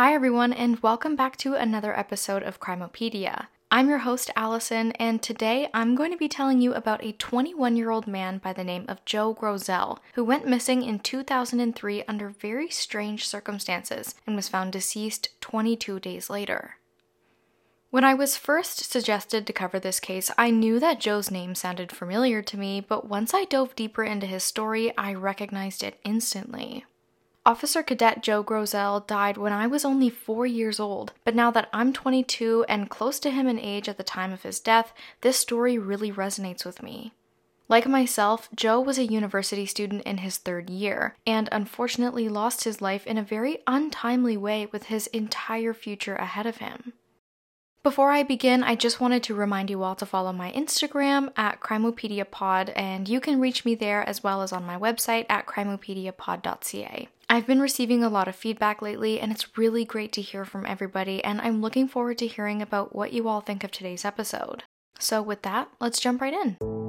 Hi, everyone, and welcome back to another episode of Crimopedia. I'm your host, Allison, and today I'm going to be telling you about a 21 year old man by the name of Joe Grosul, who went missing in 2003 under very strange circumstances and was found deceased 22 days later. When I was first suggested to cover this case, I knew that Joe's name sounded familiar to me, but once I dove deeper into his story, I recognized it instantly. Officer Cadet Joe Grosul died when I was only four years old, but now that I'm 22 and close to him in age at the time of his death, this story really resonates with me. Like myself, Joe was a university student in his third year, and unfortunately lost his life in a very untimely way with his entire future ahead of him. Before I begin, I just wanted to remind you all to follow my Instagram at CrimopediaPod, and you can reach me there as well as on my website at crimopediapod.ca. I've been receiving a lot of feedback lately, and it's really great to hear from everybody, and I'm looking forward to hearing about what you all think of today's episode. So, with that, let's jump right in.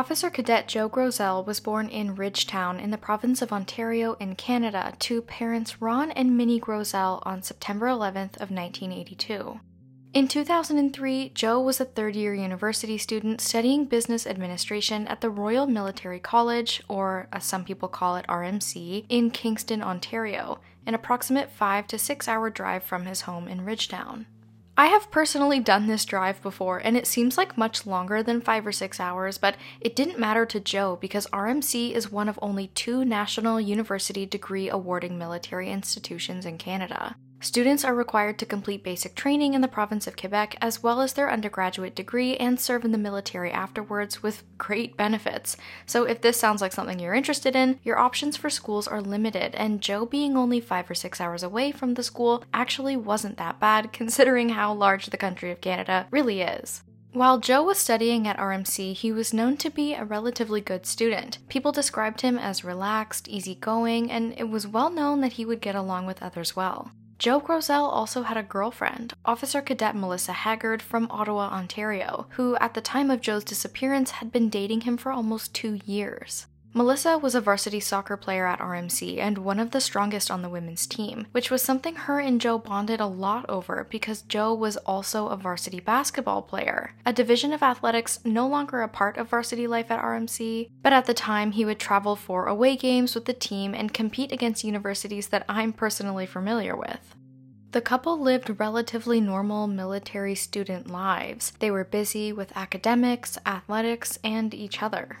Officer Cadet Joe Grosul was born in Ridgetown in the province of Ontario in Canada to parents Ron and Minnie Grosul on September 11th of 1982. In 2003, Joe was a third-year university student studying business administration at the Royal Military College, or as some people call it RMC, in Kingston, Ontario, an approximate 5 to 6 hour drive from his home in Ridgetown. I have personally done this drive before, and it seems like much longer than five or six hours, but it didn't matter to Joe because RMC is one of only two national university degree awarding military institutions in Canada. Students are required to complete basic training in the province of Quebec as well as their undergraduate degree and serve in the military afterwards with great benefits. So, if this sounds like something you're interested in, your options for schools are limited, and Joe being only five or six hours away from the school actually wasn't that bad considering how large the country of Canada really is. While Joe was studying at RMC, he was known to be a relatively good student. People described him as relaxed, easygoing, and it was well known that he would get along with others well. Joe Grosul also had a girlfriend, Officer Cadet Melissa Haggard from Ottawa, Ontario, who at the time of Joe's disappearance had been dating him for almost two years. Melissa was a varsity soccer player at RMC and one of the strongest on the women's team, which was something her and Joe bonded a lot over because Joe was also a varsity basketball player, a division of athletics no longer a part of varsity life at RMC, but at the time he would travel for away games with the team and compete against universities that I'm personally familiar with. The couple lived relatively normal military student lives. They were busy with academics, athletics, and each other.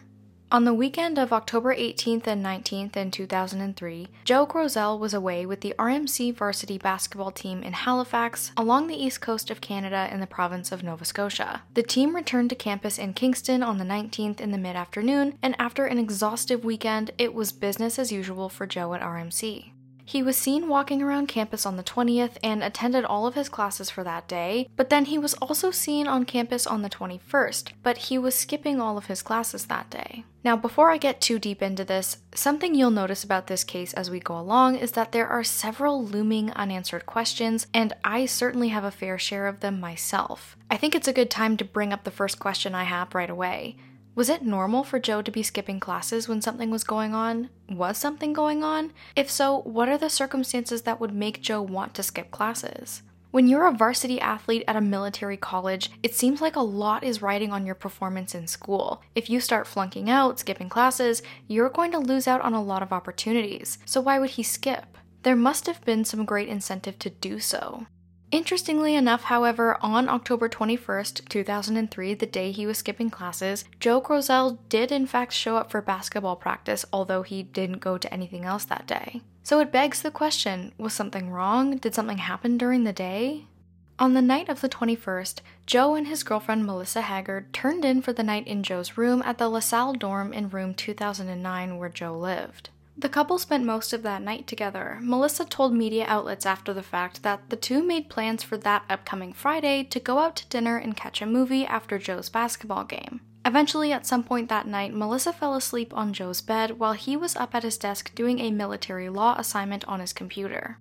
On the weekend of October 18th and 19th in 2003, Joe Grosul was away with the RMC varsity basketball team in Halifax, along the east coast of Canada in the province of Nova Scotia. The team returned to campus in Kingston on the 19th in the mid afternoon, and after an exhaustive weekend, it was business as usual for Joe at RMC. He was seen walking around campus on the 20th and attended all of his classes for that day, but then he was also seen on campus on the 21st, but he was skipping all of his classes that day. Now, before I get too deep into this, something you'll notice about this case as we go along is that there are several looming unanswered questions, and I certainly have a fair share of them myself. I think it's a good time to bring up the first question I have right away. Was it normal for Joe to be skipping classes when something was going on? Was something going on? If so, what are the circumstances that would make Joe want to skip classes? When you're a varsity athlete at a military college, it seems like a lot is riding on your performance in school. If you start flunking out, skipping classes, you're going to lose out on a lot of opportunities. So why would he skip? There must have been some great incentive to do so. Interestingly enough, however, on October 21st, 2003, the day he was skipping classes, Joe Grosul did in fact show up for basketball practice, although he didn't go to anything else that day. So it begs the question was something wrong? Did something happen during the day? On the night of the 21st, Joe and his girlfriend Melissa Haggard turned in for the night in Joe's room at the LaSalle dorm in room 2009 where Joe lived. The couple spent most of that night together. Melissa told media outlets after the fact that the two made plans for that upcoming Friday to go out to dinner and catch a movie after Joe's basketball game. Eventually, at some point that night, Melissa fell asleep on Joe's bed while he was up at his desk doing a military law assignment on his computer.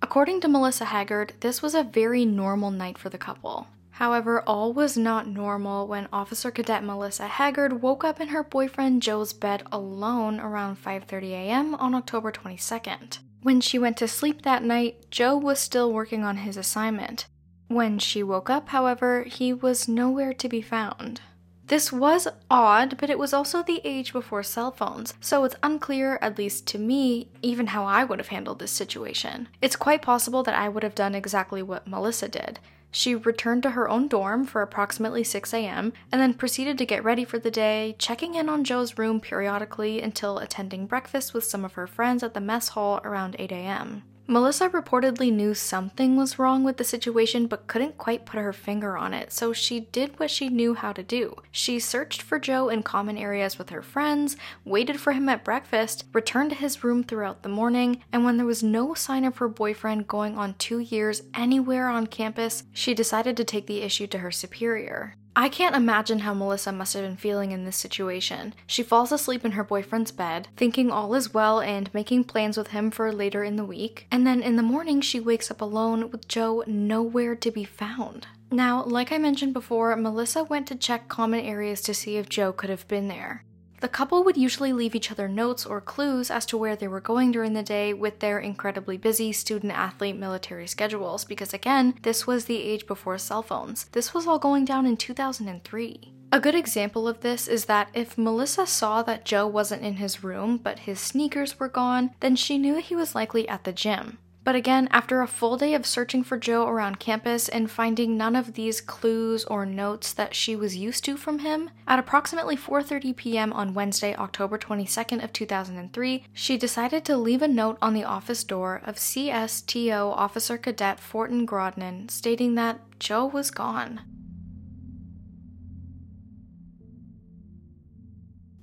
According to Melissa Haggard, this was a very normal night for the couple. However, all was not normal when Officer Cadet Melissa Haggard woke up in her boyfriend Joe's bed alone around 5:30 a.m. on October 22nd. When she went to sleep that night, Joe was still working on his assignment. When she woke up, however, he was nowhere to be found. This was odd, but it was also the age before cell phones, so it's unclear, at least to me, even how I would have handled this situation. It's quite possible that I would have done exactly what Melissa did. She returned to her own dorm for approximately 6 a.m. and then proceeded to get ready for the day, checking in on Joe's room periodically until attending breakfast with some of her friends at the mess hall around 8 a.m. Melissa reportedly knew something was wrong with the situation but couldn't quite put her finger on it, so she did what she knew how to do. She searched for Joe in common areas with her friends, waited for him at breakfast, returned to his room throughout the morning, and when there was no sign of her boyfriend going on two years anywhere on campus, she decided to take the issue to her superior. I can't imagine how Melissa must have been feeling in this situation. She falls asleep in her boyfriend's bed, thinking all is well and making plans with him for later in the week, and then in the morning she wakes up alone with Joe nowhere to be found. Now, like I mentioned before, Melissa went to check common areas to see if Joe could have been there. The couple would usually leave each other notes or clues as to where they were going during the day with their incredibly busy student athlete military schedules, because again, this was the age before cell phones. This was all going down in 2003. A good example of this is that if Melissa saw that Joe wasn't in his room but his sneakers were gone, then she knew he was likely at the gym. But again, after a full day of searching for Joe around campus and finding none of these clues or notes that she was used to from him, at approximately 4:30 p.m. on Wednesday, October 22nd of 2003, she decided to leave a note on the office door of CSTO Officer Cadet Fortin Grodnin stating that Joe was gone.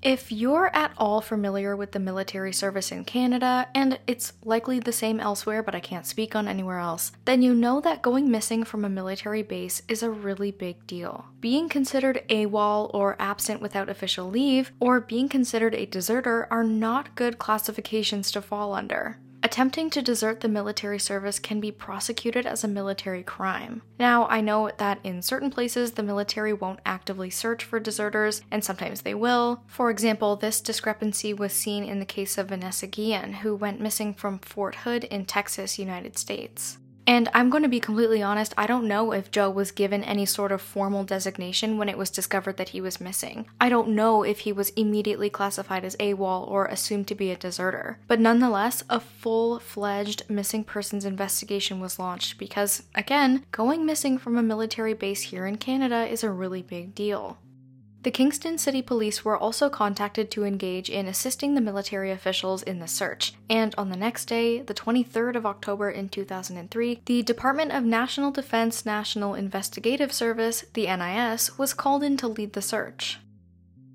If you're at all familiar with the military service in Canada, and it's likely the same elsewhere, but I can't speak on anywhere else, then you know that going missing from a military base is a really big deal. Being considered AWOL or absent without official leave, or being considered a deserter are not good classifications to fall under. Attempting to desert the military service can be prosecuted as a military crime. Now, I know that in certain places the military won't actively search for deserters, and sometimes they will. For example, this discrepancy was seen in the case of Vanessa Guillen, who went missing from Fort Hood in Texas, United States. And I'm going to be completely honest, I don't know if Joe was given any sort of formal designation when it was discovered that he was missing. I don't know if he was immediately classified as AWOL or assumed to be a deserter. But nonetheless, a full fledged missing persons investigation was launched because, again, going missing from a military base here in Canada is a really big deal. The Kingston City Police were also contacted to engage in assisting the military officials in the search, and on the next day, the 23rd of October in 2003, the Department of National Defense National Investigative Service, the NIS, was called in to lead the search.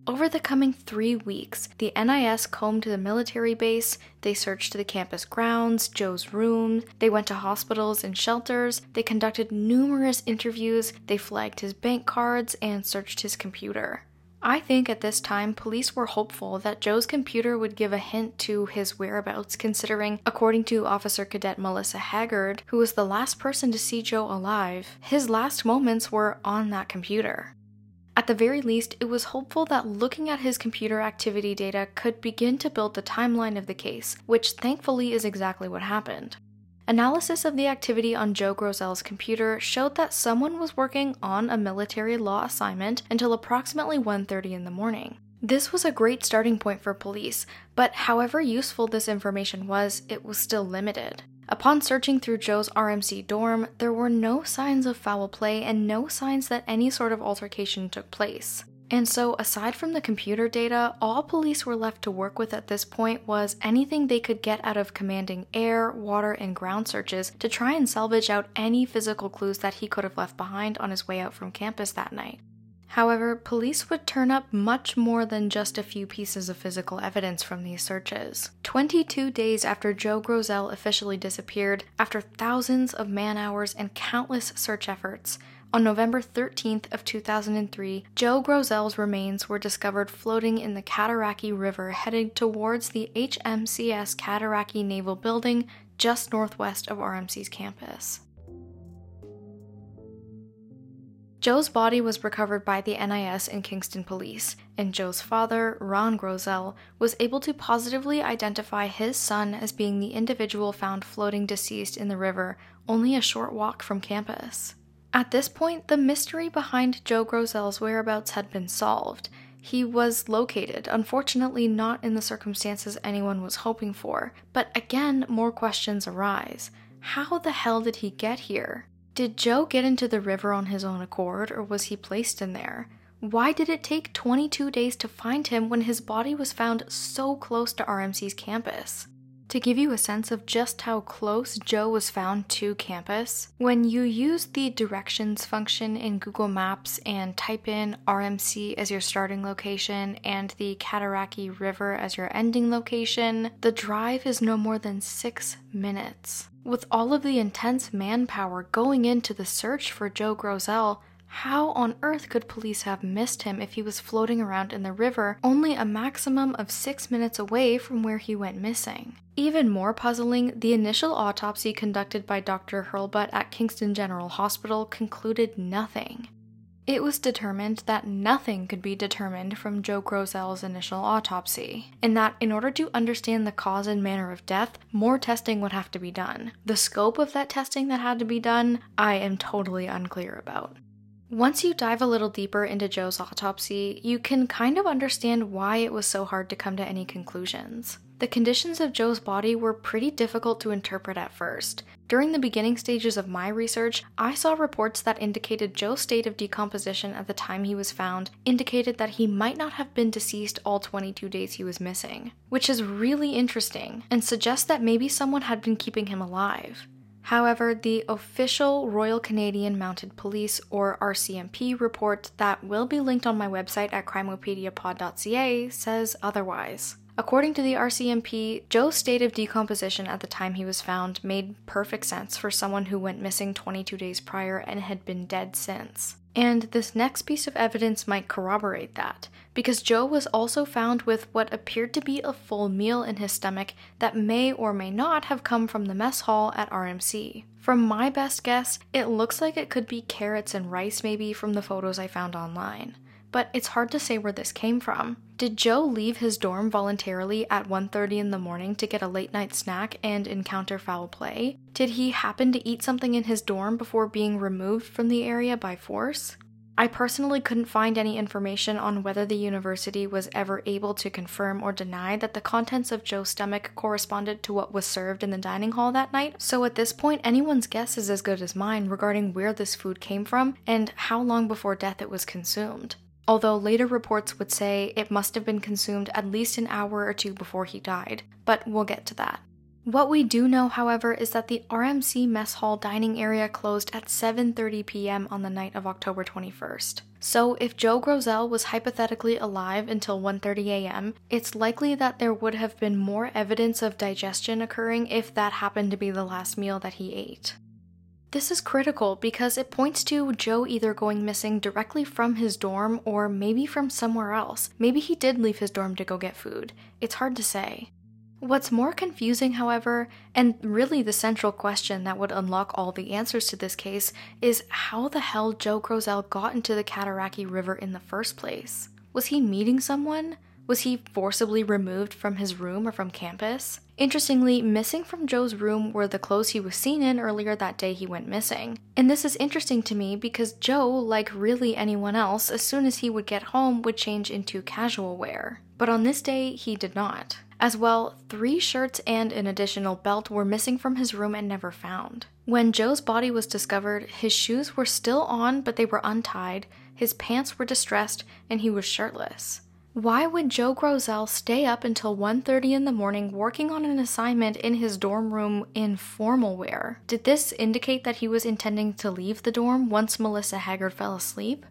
Over the coming three weeks, the NIS combed the military base, they searched the campus grounds, Joe's room, they went to hospitals and shelters, they conducted numerous interviews, they flagged his bank cards, and searched his computer. I think at this time, police were hopeful that Joe's computer would give a hint to his whereabouts, considering, according to Officer Cadet Melissa Haggard, who was the last person to see Joe alive, his last moments were on that computer. At the very least, it was hopeful that looking at his computer activity data could begin to build the timeline of the case, which thankfully is exactly what happened. Analysis of the activity on Joe Grosul's computer showed that someone was working on a military law assignment until approximately 1:30 in the morning. This was a great starting point for police, but however useful this information was, it was still limited. Upon searching through Joe's RMC dorm, there were no signs of foul play and no signs that any sort of altercation took place. And so, aside from the computer data, all police were left to work with at this point was anything they could get out of commanding air, water, and ground searches to try and salvage out any physical clues that he could have left behind on his way out from campus that night. However, police would turn up much more than just a few pieces of physical evidence from these searches. 22 days after Joe Grosul officially disappeared, after thousands of man hours and countless search efforts, on November 13th of 2003, Joe Grosul's remains were discovered floating in the Cataraqui River heading towards the HMCS Cataraqui Naval Building just northwest of RMC's campus. Joe's body was recovered by the NIS and Kingston police, and Joe's father, Ron Grosul, was able to positively identify his son as being the individual found floating deceased in the river only a short walk from campus. At this point, the mystery behind Joe Grosul's whereabouts had been solved. He was located, unfortunately, not in the circumstances anyone was hoping for. But again, more questions arise. How the hell did he get here? Did Joe get into the river on his own accord, or was he placed in there? Why did it take 22 days to find him when his body was found so close to RMC's campus? To give you a sense of just how close Joe was found to campus, when you use the directions function in Google Maps and type in RMC as your starting location and the Cataraqui River as your ending location, the drive is no more than six minutes. With all of the intense manpower going into the search for Joe Grosul, how on earth could police have missed him if he was floating around in the river only a maximum of six minutes away from where he went missing? Even more puzzling, the initial autopsy conducted by Dr. Hurlbut at Kingston General Hospital concluded nothing. It was determined that nothing could be determined from Joe Grosul's initial autopsy, and that in order to understand the cause and manner of death, more testing would have to be done. The scope of that testing that had to be done, I am totally unclear about. Once you dive a little deeper into Joe's autopsy, you can kind of understand why it was so hard to come to any conclusions. The conditions of Joe's body were pretty difficult to interpret at first. During the beginning stages of my research, I saw reports that indicated Joe's state of decomposition at the time he was found indicated that he might not have been deceased all 22 days he was missing, which is really interesting and suggests that maybe someone had been keeping him alive. However, the official Royal Canadian Mounted Police or RCMP report that will be linked on my website at crimopediapod.ca says otherwise. According to the RCMP, Joe's state of decomposition at the time he was found made perfect sense for someone who went missing 22 days prior and had been dead since. And this next piece of evidence might corroborate that, because Joe was also found with what appeared to be a full meal in his stomach that may or may not have come from the mess hall at RMC. From my best guess, it looks like it could be carrots and rice maybe from the photos I found online but it's hard to say where this came from. Did Joe leave his dorm voluntarily at 1:30 in the morning to get a late night snack and encounter foul play? Did he happen to eat something in his dorm before being removed from the area by force? I personally couldn't find any information on whether the university was ever able to confirm or deny that the contents of Joe's stomach corresponded to what was served in the dining hall that night, so at this point, anyone's guess is as good as mine regarding where this food came from and how long before death it was consumed although later reports would say it must have been consumed at least an hour or two before he died, but we'll get to that. What we do know, however, is that the RMC mess hall dining area closed at 7:30 p.m. on the night of October 21st. So, if Joe Grosul was hypothetically alive until 1:30 a.m., it's likely that there would have been more evidence of digestion occurring if that happened to be the last meal that he ate. This is critical because it points to Joe either going missing directly from his dorm or maybe from somewhere else. Maybe he did leave his dorm to go get food. It's hard to say. What's more confusing, however, and really the central question that would unlock all the answers to this case, is how the hell Joe Grosul got into the Cataraqui River in the first place. Was he meeting someone? Was he forcibly removed from his room or from campus? Interestingly, missing from Joe's room were the clothes he was seen in earlier that day he went missing. And this is interesting to me because Joe, like really anyone else, as soon as he would get home, would change into casual wear. But on this day, he did not. As well, three shirts and an additional belt were missing from his room and never found. When Joe's body was discovered, his shoes were still on, but they were untied, his pants were distressed, and he was shirtless. Why would Joe Grosul stay up until 1:30 in the morning working on an assignment in his dorm room in formal wear? Did this indicate that he was intending to leave the dorm once Melissa Haggard fell asleep?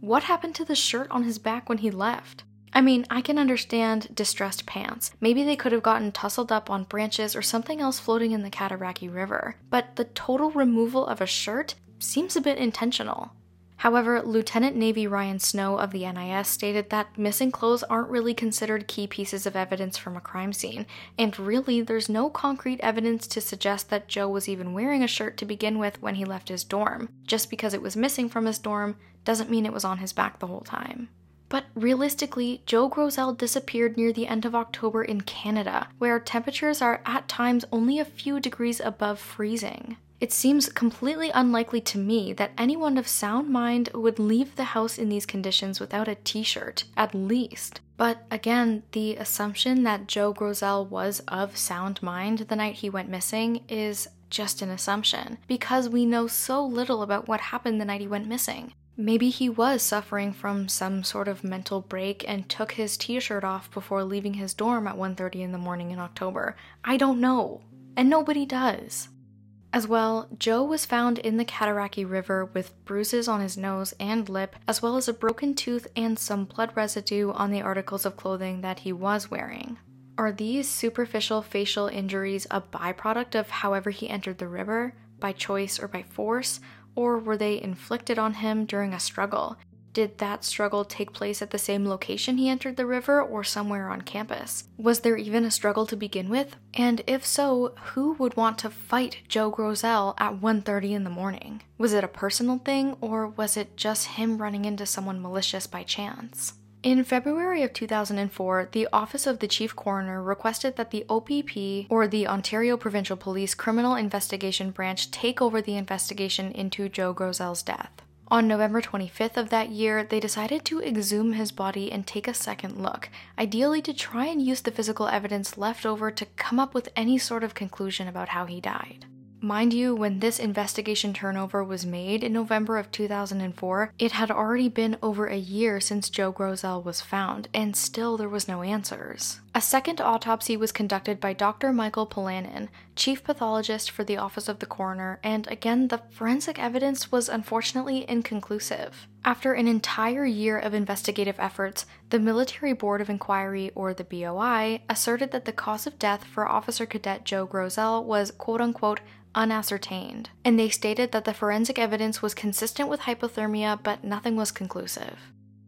What happened to the shirt on his back when he left? I mean, I can understand distressed pants. Maybe they could have gotten tussled up on branches or something else floating in the Cataraqui River. But the total removal of a shirt seems a bit intentional. However, Lieutenant Navy Ryan Snow of the NIS stated that missing clothes aren't really considered key pieces of evidence from a crime scene, and really, there's no concrete evidence to suggest that Joe was even wearing a shirt to begin with when he left his dorm. Just because it was missing from his dorm doesn't mean it was on his back the whole time. But realistically, Joe Grosul disappeared near the end of October in Canada, where temperatures are at times only a few degrees above freezing. It seems completely unlikely to me that anyone of sound mind would leave the house in these conditions without a t shirt, at least. But again, the assumption that Joe Grosul was of sound mind the night he went missing is just an assumption, because we know so little about what happened the night he went missing. Maybe he was suffering from some sort of mental break and took his t-shirt off before leaving his dorm at 1:30 in the morning in October. I don't know, and nobody does. As well, Joe was found in the Cataraqui River with bruises on his nose and lip, as well as a broken tooth and some blood residue on the articles of clothing that he was wearing. Are these superficial facial injuries a byproduct of however he entered the river, by choice or by force, or were they inflicted on him during a struggle? Did that struggle take place at the same location he entered the river or somewhere on campus? Was there even a struggle to begin with? And if so, who would want to fight Joe Grosul at 1:30 in the morning? Was it a personal thing or was it just him running into someone malicious by chance? In February of 2004, the Office of the Chief Coroner requested that the OPP, or the Ontario Provincial Police Criminal Investigation Branch, take over the investigation into Joe Grosul's death. On November 25th of that year, they decided to exhume his body and take a second look, ideally to try and use the physical evidence left over to come up with any sort of conclusion about how he died. Mind you, when this investigation turnover was made in November of 2004, it had already been over a year since Joe Grosul was found, and still there was no answers. A second autopsy was conducted by Dr. Michael Pollanen, chief pathologist for the Office of the Coroner, and again, the forensic evidence was unfortunately inconclusive. After an entire year of investigative efforts, the Military Board of Inquiry, or the BOI, asserted that the cause of death for Officer Cadet Joe Grosul was quote unquote unascertained, and they stated that the forensic evidence was consistent with hypothermia, but nothing was conclusive.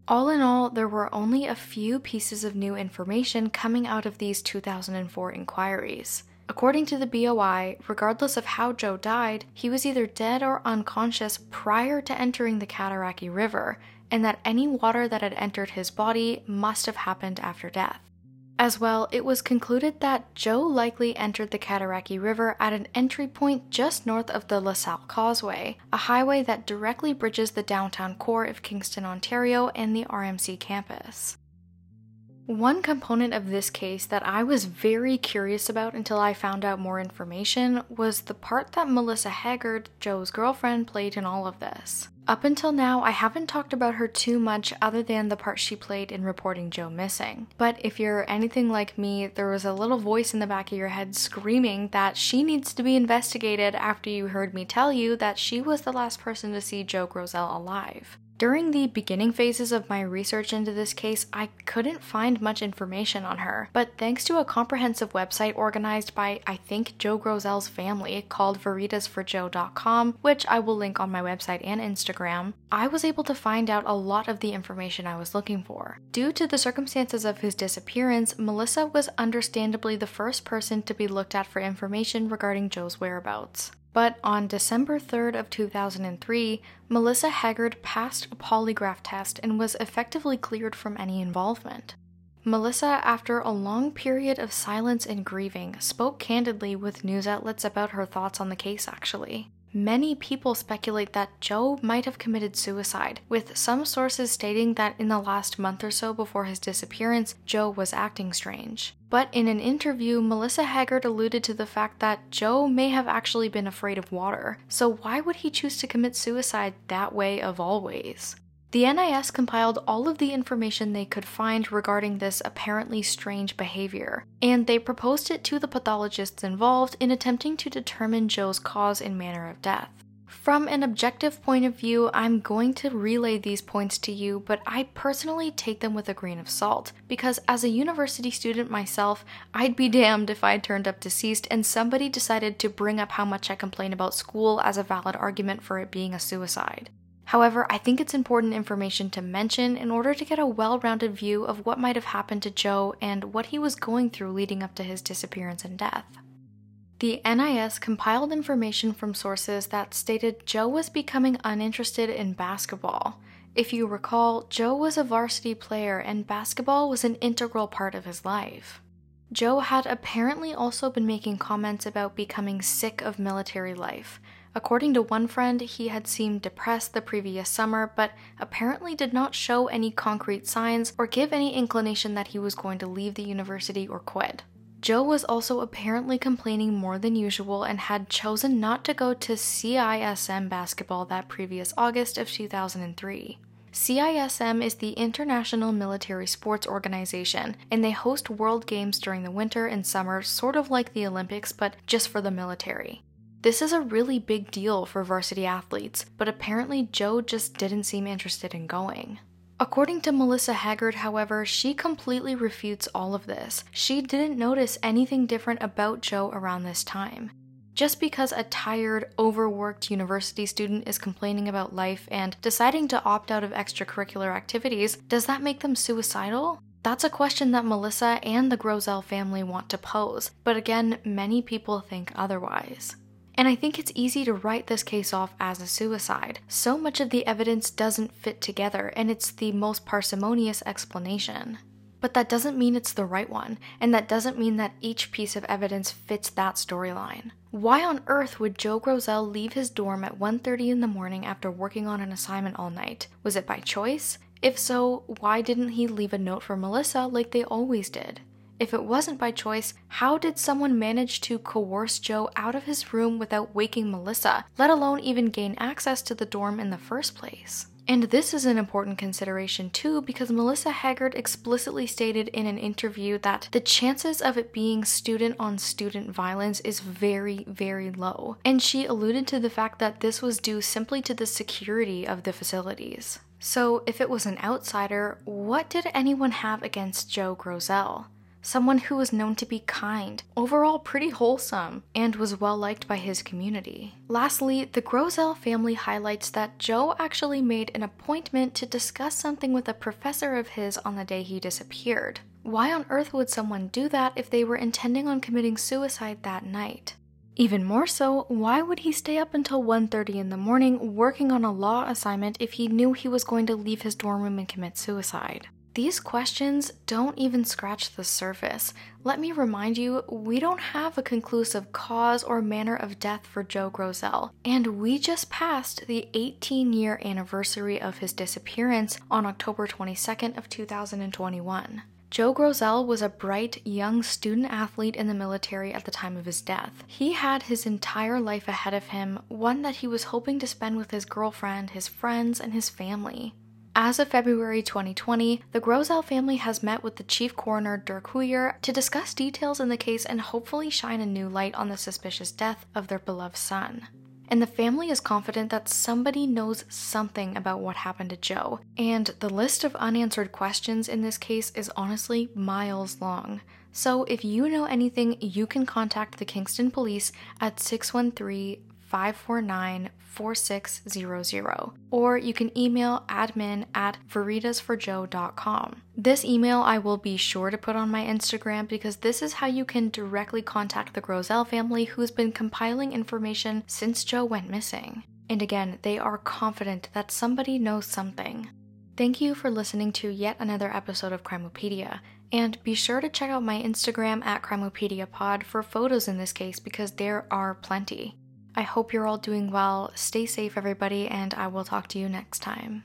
All in all, there were only a few pieces of new information coming out of these 2004 inquiries. According to the BOI, regardless of how Joe died, he was either dead or unconscious prior to entering the Cataraqui River, and that any water that had entered his body must have happened after death. As well, it was concluded that Joe likely entered the Cataraqui River at an entry point just north of the LaSalle Causeway, a highway that directly bridges the downtown core of Kingston, Ontario, and the RMC campus. One component of this case that I was very curious about until I found out more information was the part that Melissa Haggard, Joe's girlfriend, played in all of this. Up until now, I haven't talked about her too much other than the part she played in reporting Joe missing. But if you're anything like me, there was a little voice in the back of your head screaming that she needs to be investigated after you heard me tell you that she was the last person to see Joe Grosul alive. During the beginning phases of my research into this case, I couldn't find much information on her, but thanks to a comprehensive website organized by, I think, Joe Grosul's family called veritasforjoe.com, which I will link on my website and Instagram, I was able to find out a lot of the information I was looking for. Due to the circumstances of his disappearance, Melissa was understandably the first person to be looked at for information regarding Joe's whereabouts. But on December 3rd of 2003, Melissa Haggard passed a polygraph test and was effectively cleared from any involvement. Melissa, after a long period of silence and grieving, spoke candidly with news outlets about her thoughts on the case actually. Many people speculate that Joe might have committed suicide, with some sources stating that in the last month or so before his disappearance, Joe was acting strange. But in an interview, Melissa Haggard alluded to the fact that Joe may have actually been afraid of water, so why would he choose to commit suicide that way of all ways? The NIS compiled all of the information they could find regarding this apparently strange behavior, and they proposed it to the pathologists involved in attempting to determine Joe's cause and manner of death. From an objective point of view, I'm going to relay these points to you, but I personally take them with a grain of salt, because as a university student myself, I'd be damned if I'd turned up deceased and somebody decided to bring up how much I complain about school as a valid argument for it being a suicide. However, I think it's important information to mention in order to get a well rounded view of what might have happened to Joe and what he was going through leading up to his disappearance and death. The NIS compiled information from sources that stated Joe was becoming uninterested in basketball. If you recall, Joe was a varsity player and basketball was an integral part of his life. Joe had apparently also been making comments about becoming sick of military life. According to one friend, he had seemed depressed the previous summer, but apparently did not show any concrete signs or give any inclination that he was going to leave the university or quit. Joe was also apparently complaining more than usual and had chosen not to go to CISM basketball that previous August of 2003. CISM is the International Military Sports Organization, and they host World Games during the winter and summer, sort of like the Olympics, but just for the military. This is a really big deal for varsity athletes, but apparently Joe just didn't seem interested in going. According to Melissa Haggard, however, she completely refutes all of this. She didn't notice anything different about Joe around this time. Just because a tired, overworked university student is complaining about life and deciding to opt out of extracurricular activities, does that make them suicidal? That's a question that Melissa and the Grosul family want to pose, but again, many people think otherwise. And I think it's easy to write this case off as a suicide. So much of the evidence doesn't fit together, and it's the most parsimonious explanation. But that doesn't mean it's the right one, and that doesn't mean that each piece of evidence fits that storyline. Why on earth would Joe Grosul leave his dorm at 1:30 in the morning after working on an assignment all night? Was it by choice? If so, why didn't he leave a note for Melissa like they always did? If it wasn't by choice, how did someone manage to coerce Joe out of his room without waking Melissa, let alone even gain access to the dorm in the first place? And this is an important consideration too because Melissa Haggard explicitly stated in an interview that the chances of it being student on student violence is very, very low. And she alluded to the fact that this was due simply to the security of the facilities. So, if it was an outsider, what did anyone have against Joe Grosul? Someone who was known to be kind, overall pretty wholesome, and was well liked by his community. Lastly, the Grosul family highlights that Joe actually made an appointment to discuss something with a professor of his on the day he disappeared. Why on earth would someone do that if they were intending on committing suicide that night? Even more so, why would he stay up until 1:30 in the morning working on a law assignment if he knew he was going to leave his dorm room and commit suicide? These questions don't even scratch the surface. Let me remind you, we don't have a conclusive cause or manner of death for Joe Grosul, and we just passed the 18-year anniversary of his disappearance on October 22nd of 2021. Joe Grosul was a bright, young student athlete in the military at the time of his death. He had his entire life ahead of him, one that he was hoping to spend with his girlfriend, his friends, and his family. As of February 2020, the Grosul family has met with the chief coroner Dirk Huyer to discuss details in the case and hopefully shine a new light on the suspicious death of their beloved son. And the family is confident that somebody knows something about what happened to Joe, and the list of unanswered questions in this case is honestly miles long. So if you know anything, you can contact the Kingston Police at 613 549 4600, or you can email admin at veritasforjoe.com. This email I will be sure to put on my Instagram because this is how you can directly contact the Grosul family who's been compiling information since Joe went missing. And again, they are confident that somebody knows something. Thank you for listening to yet another episode of Crimopedia. and be sure to check out my Instagram at CrimopediaPod for photos in this case because there are plenty. I hope you're all doing well. Stay safe, everybody, and I will talk to you next time.